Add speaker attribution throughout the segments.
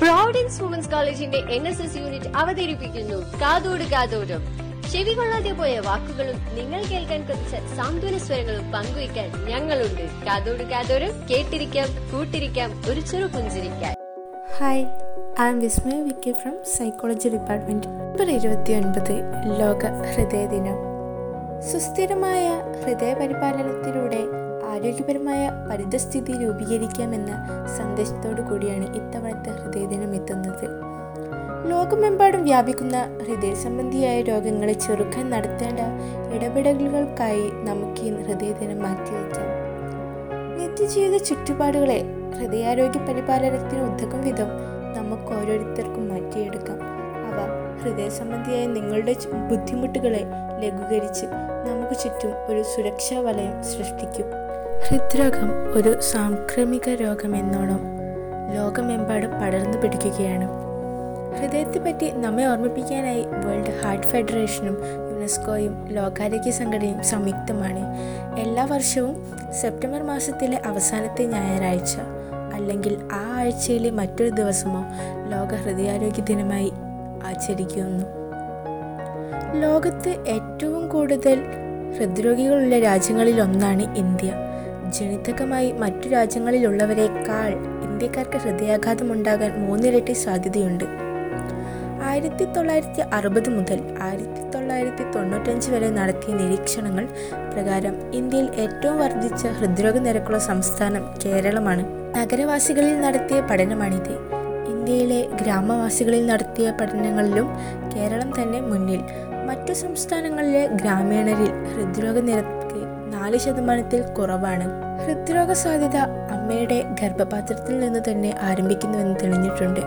Speaker 1: Providence women's കോളേജിന്റെ N S S unit അവതരിപ്പിക്കുന്നു. കാതോട് കാതോടും ചെവി കൊള്ളാതെ പോയ വാക്കുകളും നിങ്ങൾ കേൾക്കാൻ കൊതിച്ച സാന്ത്വന സ്വരങ്ങളും പങ്കുവയ്ക്കാൻ ഞങ്ങളുണ്ട്. കാതോട് കാതോടും കേട്ടിരിക്കാം കൂട്ടിരിക്കാം ഒരു ചെറു പുഞ്ചിരിക്കാൻ.
Speaker 2: Hi I'm Vismaya Vicky from psychology department November ഇരുപത്തിയൊൻപത് ലോക ഹൃദയ ദിനം സുസ്ഥിരമായ ഹൃദയ പരിപാലനത്തിലൂടെ ആരോഗ്യപരമായ പരിതസ്ഥിതി രൂപീകരിക്കാമെന്ന സന്ദേശത്തോടു കൂടിയാണ് ഇത്തവണത്തെ ഹൃദയദിനം എത്തുന്നത്. ലോകമെമ്പാടും വ്യാപിക്കുന്ന ഹൃദയ സംബന്ധിയായ രോഗങ്ങളെ ചെറുക്കാൻ നടത്തേണ്ട ഇടപെടലുകൾക്കായി നമുക്ക് ഈ ഹൃദയദിനം മാറ്റിവെക്കാം നിത്യജീവിത ചുറ്റുപാടുകളെ ഹൃദയാരോഗ്യ പരിപാലനത്തിന് ഉതകും വിധം നമുക്ക് ഓരോരുത്തർക്കും മാറ്റിയെടുക്കാം. അവ ഹൃദയ സംബന്ധിയായ നിങ്ങളുടെ ബുദ്ധിമുട്ടുകളെ ലഘൂകരിച്ച് നമുക്ക് ചുറ്റും ഒരു സുരക്ഷാ വലയം സൃഷ്ടിക്കും. ഹൃദ്രോഗം ഒരു സാംക്രമിക രോഗമെന്നോണം ലോകമെമ്പാടും പടർന്നു പിടിക്കുകയാണ്. ഹൃദയത്തെപ്പറ്റി നമ്മെ ഓർമ്മിപ്പിക്കാനായി വേൾഡ് ഹാർട്ട് ഫെഡറേഷനും യുനെസ്കോയും ലോകാരോഗ്യ സംഘടനയും സംയുക്തമാണ്. എല്ലാ വർഷവും സെപ്റ്റംബർ മാസത്തിലെ അവസാനത്തെ ഞായറാഴ്ച അല്ലെങ്കിൽ ആ ആഴ്ചയിലെ മറ്റൊരു ദിവസമോ ലോക ഹൃദയാരോഗ്യ ദിനമായി ആചരിക്കുന്നു. ലോകത്ത് ഏറ്റവും കൂടുതൽ ഹൃദ്രോഗികളുള്ള രാജ്യങ്ങളിൽ ഒന്നാണ് ഇന്ത്യ. ജനിതകമായി മറ്റു രാജ്യങ്ങളിലുള്ളവരെക്കാൾ ഇന്ത്യക്കാർക്ക് ഹൃദയാഘാതം ഉണ്ടാകാൻ മൂന്നിരട്ടി സാധ്യതയുണ്ട്. ആയിരത്തി തൊള്ളായിരത്തി അറുപത് മുതൽ ആയിരത്തി തൊള്ളായിരത്തി തൊണ്ണൂറ്റഞ്ച് വരെ നടത്തിയ നിരീക്ഷണങ്ങൾ പ്രകാരം ഇന്ത്യയിൽ ഏറ്റവും വർദ്ധിച്ച ഹൃദ്രോഗ നിരക്കുള്ള സംസ്ഥാനം കേരളമാണ്. നഗരവാസികളിൽ നടത്തിയ പഠനമാണിത്. ഇന്ത്യയിലെ ഗ്രാമവാസികളിൽ നടത്തിയ പഠനങ്ങളിലും കേരളം തന്നെ മുന്നിൽ. മറ്റു സംസ്ഥാനങ്ങളിലെ ഗ്രാമീണരിൽ ഹൃദ്രോഗ നിരക്ക് നാല് ശതമാനത്തിൽ കുറവാണ്. ഹൃദ്രോഗ സാധ്യത അമ്മയുടെ ഗർഭപാത്രത്തിൽ നിന്ന് തന്നെ ആരംഭിക്കുന്നുവെന്ന് തെളിഞ്ഞിട്ടുണ്ട്.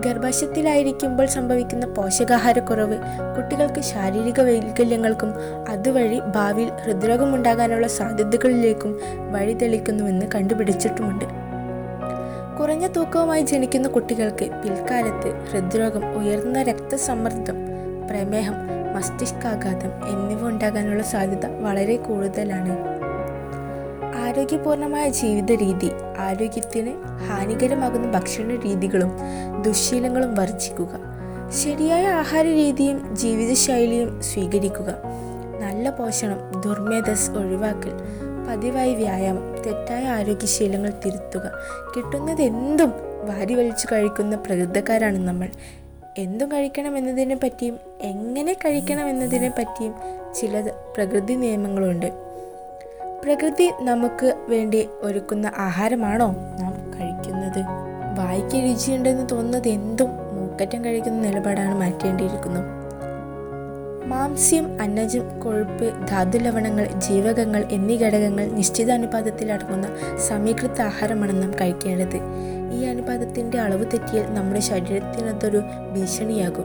Speaker 2: ഗർഭാശയത്തിലായിരിക്കുമ്പോൾ സംഭവിക്കുന്ന പോഷകാഹാരക്കുറവ് കുട്ടികൾക്ക് ശാരീരിക വൈകല്യങ്ങൾക്കും അതുവഴി ഭാവിയിൽ ഹൃദ്രോഗമുണ്ടാകാനുള്ള സാധ്യതകളിലേക്കും വഴി വഴിതെളിക്കുന്നുവെന്ന് കണ്ടുപിടിച്ചിട്ടുമുണ്ട്. കുറഞ്ഞ തൂക്കവുമായി ജനിക്കുന്ന കുട്ടികൾക്ക് പിൽക്കാലത്ത് ഹൃദ്രോഗം ഉയർന്ന രക്തസമ്മർദ്ദം പ്രമേഹം മസ്തിഷ്കാഘാതം എന്നിവ ഉണ്ടാകാനുള്ള സാധ്യത വളരെ കൂടുതലാണ്. ആരോഗ്യപൂർണമായ ജീവിത രീതി ആരോഗ്യത്തിന് ഹാനികരമാകുന്ന ഭക്ഷണ രീതികളും ദുശ്ശീലങ്ങളും വർജിക്കുക ശരിയായ ആഹാര രീതിയും ജീവിതശൈലിയും സ്വീകരിക്കുക. നല്ല പോഷണം ദുർമേധസ് ഒഴിവാക്കൽ പതിവായി വ്യായാമം തെറ്റായ ആരോഗ്യശീലങ്ങൾ തിരുത്തുക കിട്ടുന്നത് എന്തും വാരി വലിച്ചു കഴിക്കുന്ന പ്രകൃതക്കാരാണ് നമ്മൾ. എന്തും കഴിക്കണം എന്നതിനെ പറ്റിയും എങ്ങനെ കഴിക്കണം എന്നതിനെ പറ്റിയും ചില പ്രകൃതി നിയമങ്ങളുണ്ട്. പ്രകൃതി നമുക്ക് വേണ്ടി ഒരുക്കുന്ന ആഹാരമാണോ നാം കഴിക്കുന്നത്? വായിക്ക് രുചിയുണ്ടെന്ന് തോന്നുന്നത് എന്തും മൂക്കറ്റം കഴിക്കുന്ന നിലപാടാണ് മാറ്റേണ്ടിയിരിക്കുന്നു. മാംസ്യം അന്നജം കൊഴുപ്പ് ധാതുലവണങ്ങൾ ജീവകങ്ങൾ എന്നീ ഘടകങ്ങൾ നിശ്ചിത അനുപാതത്തിൽ അടങ്ങുന്ന സമീകൃത ആഹാരമാണ് നാം കഴിക്കേണ്ടത്. ഈ അനുപാതത്തിന്റെ അളവ് തെറ്റിയാൽ നമ്മുടെ ശരീരത്തിനതൊരു ഭീഷണിയാകും.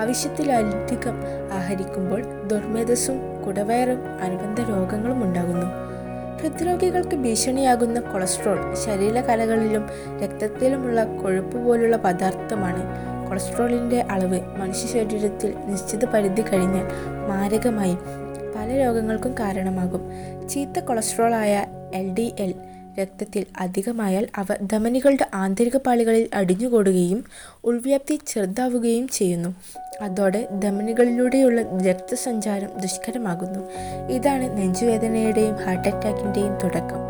Speaker 2: ആവശ്യത്തിലധികം ആഹരിക്കുമ്പോൾ ദുർമേധസ്സും കുടവയറും അനുബന്ധ രോഗങ്ങളും ഉണ്ടാകുന്നു. ഹൃദ്രോഗികൾക്ക് ഭീഷണിയാകുന്ന കൊളസ്ട്രോൾ ശരീരകലകളിലും രക്തത്തിലുമുള്ള കൊഴുപ്പ് പോലുള്ള പദാർത്ഥമാണ് കൊളസ്ട്രോളിന്റെ അളവ് മനുഷ്യ ശരീരത്തിൽ നിശ്ചിത പരിധി കഴിഞ്ഞാൽ മാരകമായി. പല രോഗങ്ങൾക്കും കാരണമാകും. ചീത്ത കൊളസ്ട്രോളായ എൽ ഡി എൽ രക്തത്തിൽ അധികമായാൽ അവ ധമനികളുടെ ആന്തരിക പാളികളിൽ അടിഞ്ഞുകൂടുകയും ഉൾവ്യാപ്തി ചെറുതാവുകയും ചെയ്യുന്നു. അതോടെ ധമനികളിലൂടെയുള്ള രക്തസഞ്ചാരം ദുഷ്കരമാകുന്നു. ഇതാണ് നെഞ്ചുവേദനയുടെയും ഹാർട്ട് അറ്റാക്കിന്റെയും തുടക്കം.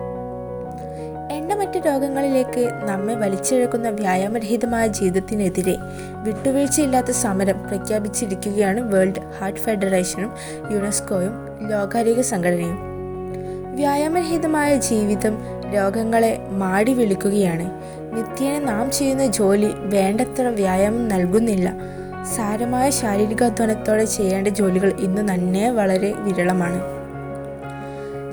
Speaker 2: രോഗങ്ങളിലേക്ക് നമ്മെ വലിച്ചിഴക്കുന്ന വ്യായാമരഹിതമായ ജീവിതത്തിനെതിരെ വിട്ടുവീഴ്ചയില്ലാത്ത സമരം പ്രഖ്യാപിച്ചിരിക്കുകയാണ് വേൾഡ് ഹാർട്ട് ഫെഡറേഷനും യുനെസ്കോയും ലോകാരോഗ്യ സംഘടനയും. വ്യായാമരഹിതമായ ജീവിതം രോഗങ്ങളെ മാടി വിളിക്കുകയാണ്. നിത്യേന നാം ചെയ്യുന്ന ജോലി വേണ്ടത്ര വ്യായാമം നൽകുന്നില്ല. സാരമായ ശാരീരികാധ്വാനത്തോടെ ചെയ്യേണ്ട ജോലികൾ ഇന്ന് തന്നെ വളരെ വിരളമാണ്.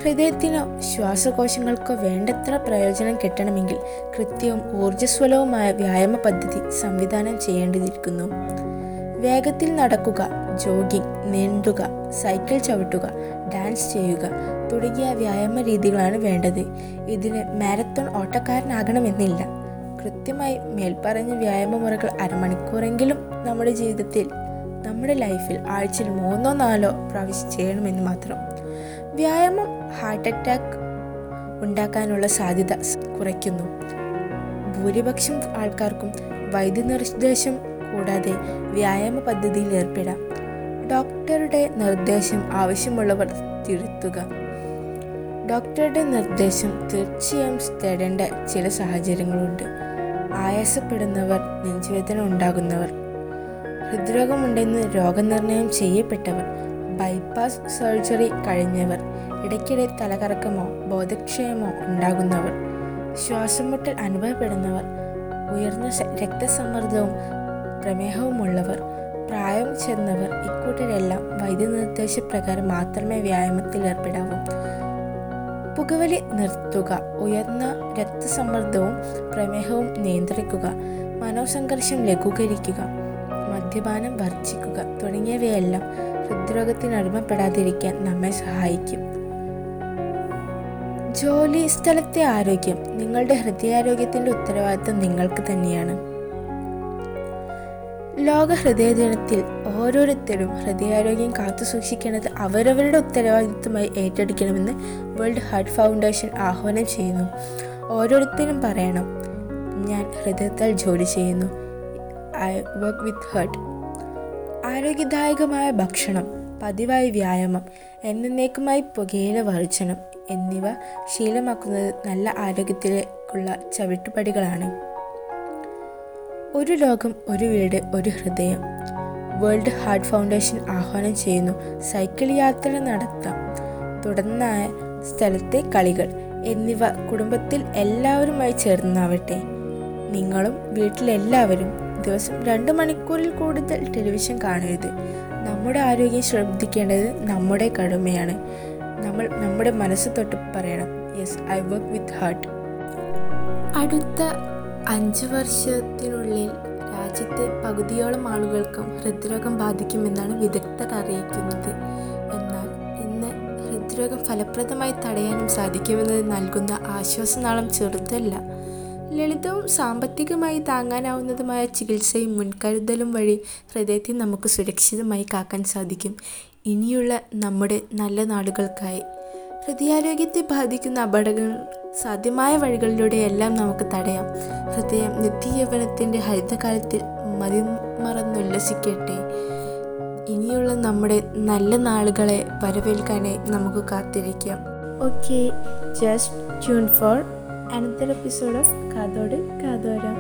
Speaker 2: ഹൃദയത്തിനോ ശ്വാസകോശങ്ങൾക്കോ വേണ്ടത്ര പ്രയോജനം കിട്ടണമെങ്കിൽ കൃത്യവും ഊർജസ്വലവുമായ വ്യായാമ പദ്ധതി സംവിധാനം ചെയ്യേണ്ടിയിരിക്കുന്നു. വേഗത്തിൽ നടക്കുക ജോഗിംഗ് നീണ്ടുക സൈക്കിൾ ചവിട്ടുക ഡാൻസ് ചെയ്യുക തുടങ്ങിയ വ്യായാമ രീതികളാണ് വേണ്ടത്. ഇതിന് മാരത്തോൺ ഓട്ടക്കാരനാകണമെന്നില്ല. കൃത്യമായി മേൽപ്പറഞ്ഞ വ്യായാമ മുറകൾ അരമണിക്കൂറെങ്കിലും നമ്മുടെ ജീവിതത്തിൽ നമ്മുടെ ലൈഫിൽ ആഴ്ചയിൽ മൂന്നോ നാലോ പ്രാവശ്യം ചെയ്യണമെന്ന് മാത്രം. വ്യായാമം ഹാർട്ട് അറ്റാക്ക് ഉണ്ടാക്കാനുള്ള സാധ്യത കുറയ്ക്കുന്നു. ഭൂരിപക്ഷം ആൾക്കാർക്കും വൈദ്യനിർദ്ദേശം കൂടാതെ വ്യായാമ പദ്ധതിയിൽ ഏർപ്പെടാം. ഡോക്ടറുടെ നിർദ്ദേശം ആവശ്യമുള്ളവർ തിരുത്തുക. ഡോക്ടറുടെ നിർദ്ദേശം തീർച്ചയായും തേടേണ്ട ചില സാഹചര്യങ്ങളുണ്ട്. ആയാസപ്പെടുന്നവർ നെഞ്ചുവേദന ഉണ്ടാകുന്നവർ ഹൃദ്രോഗമുണ്ടെന്ന് രോഗനിർണയം ചെയ്യപ്പെട്ടവർ ബൈപ്പാസ് സർജറി കഴിഞ്ഞവർ ഇടയ്ക്കിടെ തലകറക്കമോ ബോധക്ഷയമോ ഉണ്ടാകുന്നവർ ശ്വാസമുട്ടൽ അനുഭവപ്പെടുന്നവർ ഉയർന്ന രക്തസമ്മർദ്ദവും പ്രമേഹവുമുള്ളവർ പ്രായം ചെന്നവർ ഇക്കൂട്ടരെല്ലാം വൈദ്യനിർദ്ദേശപ്രകാരം മാത്രമേ വ്യായാമത്തിൽ ഏർപ്പെടാവൂ. പുകവലി നിർത്തുക ഉയർന്ന രക്തസമ്മർദ്ദവും പ്രമേഹവും നിയന്ത്രിക്കുക മനോസംഘർഷം ലഘൂകരിക്കുക മദ്യപാനം വർജിക്കുക തുടങ്ങിയവയെല്ലാം ഹൃദ്രോഗത്തിന് അടിമപ്പെടാതിരിക്കാൻ നമ്മെ സഹായിക്കും. ജോലി സ്ഥലത്തെ ആരോഗ്യം നിങ്ങളുടെ ഹൃദയാരോഗ്യത്തിന്റെ ഉത്തരവാദിത്തം നിങ്ങൾക്ക് തന്നെയാണ്. ലോക ഹൃദയ ദിനത്തിൽ ഓരോരുത്തരും ഹൃദയാരോഗ്യം കാത്തു സൂക്ഷിക്കേണ്ടത് അവരവരുടെ ഉത്തരവാദിത്തമായി ഏറ്റെടുക്കണമെന്ന് വേൾഡ് ഹാർട്ട് ഫൗണ്ടേഷൻ ആഹ്വാനം ചെയ്യുന്നു. ഓരോരുത്തരും പറയണം ഞാൻ ഹൃദയത്താൽ ജോലി ചെയ്യുന്നു. വർക്ക് വിത്ത് ഹേർട്ട് ആരോഗ്യദായകമായ ഭക്ഷണം പതിവായി വ്യായാമം എന്നേക്കുമായി പുകയില വർജനം എന്നിവ ശീലമാക്കുന്നത് നല്ല ആരോഗ്യത്തിലേക്കുള്ള ചവിട്ടുപടികളാണ്. ഒരു ലോകം ഒരു വീട് ഒരു ഹൃദയം. വേൾഡ് ഹാർട്ട് ഫൗണ്ടേഷൻ ആഹ്വാനം ചെയ്യുന്നു സൈക്കിൾ യാത്ര നടത്താം. തുടർന്നായ സ്ഥലത്തെ കളികൾ എന്നിവ കുടുംബത്തിൽ എല്ലാവരുമായി ചേർന്നാവട്ടെ. നിങ്ങളും വീട്ടിലെല്ലാവരും ദിവസം രണ്ട് മണിക്കൂറിൽ കൂടുതൽ ടെലിവിഷൻ കാണരുത്. നമ്മുടെ ആരോഗ്യം ശ്രദ്ധിക്കേണ്ടത് നമ്മുടെ കടമയാണ്. നമ്മൾ നമ്മുടെ മനസ്സ് തൊട്ട് പറയണം. Yes I work with heart അടുത്ത അഞ്ച് വർഷത്തിനുള്ളിൽ രാജ്യത്തെ പകുതിയോളം ആളുകൾക്കും ഹൃദ്രോഗം ബാധിക്കുമെന്നാണ് വിദഗ്ധർ അറിയിക്കുന്നത്. എന്നാൽ ഇന്ന് ഹൃദ്രോഗം ഫലപ്രദമായി തടയാനും സാധിക്കുമെന്നത് നൽകുന്ന ആശ്വാസനാളം ചെറുതല്ല. ലളിതവും സാമ്പത്തികമായി താങ്ങാനാവുന്നതുമായ ചികിത്സയും മുൻകരുതലും വഴി ഹൃദയത്തെ നമുക്ക് സുരക്ഷിതമായി കാക്കാൻ സാധിക്കും. ഇനിയുള്ള നമ്മുടെ നല്ല നാടുകൾക്കായി ഹൃദയാരോഗ്യത്തെ ബാധിക്കുന്ന അപകടങ്ങൾ സാധ്യമായ വഴികളിലൂടെയെല്ലാം നമുക്ക് തടയാം. ഹൃദയം നിത്യയവനത്തിന്റെ ഹരിതകാലത്തിൽ മതിമറന്നുല്ലസിക്കട്ടെ. ഇനിയുള്ള നമ്മുടെ നല്ല നാളുകളെ വരവേൽക്കാനായി നമുക്ക് കാത്തിരിക്കാം. Okay just tune for another episode of Kathodu Kathoram.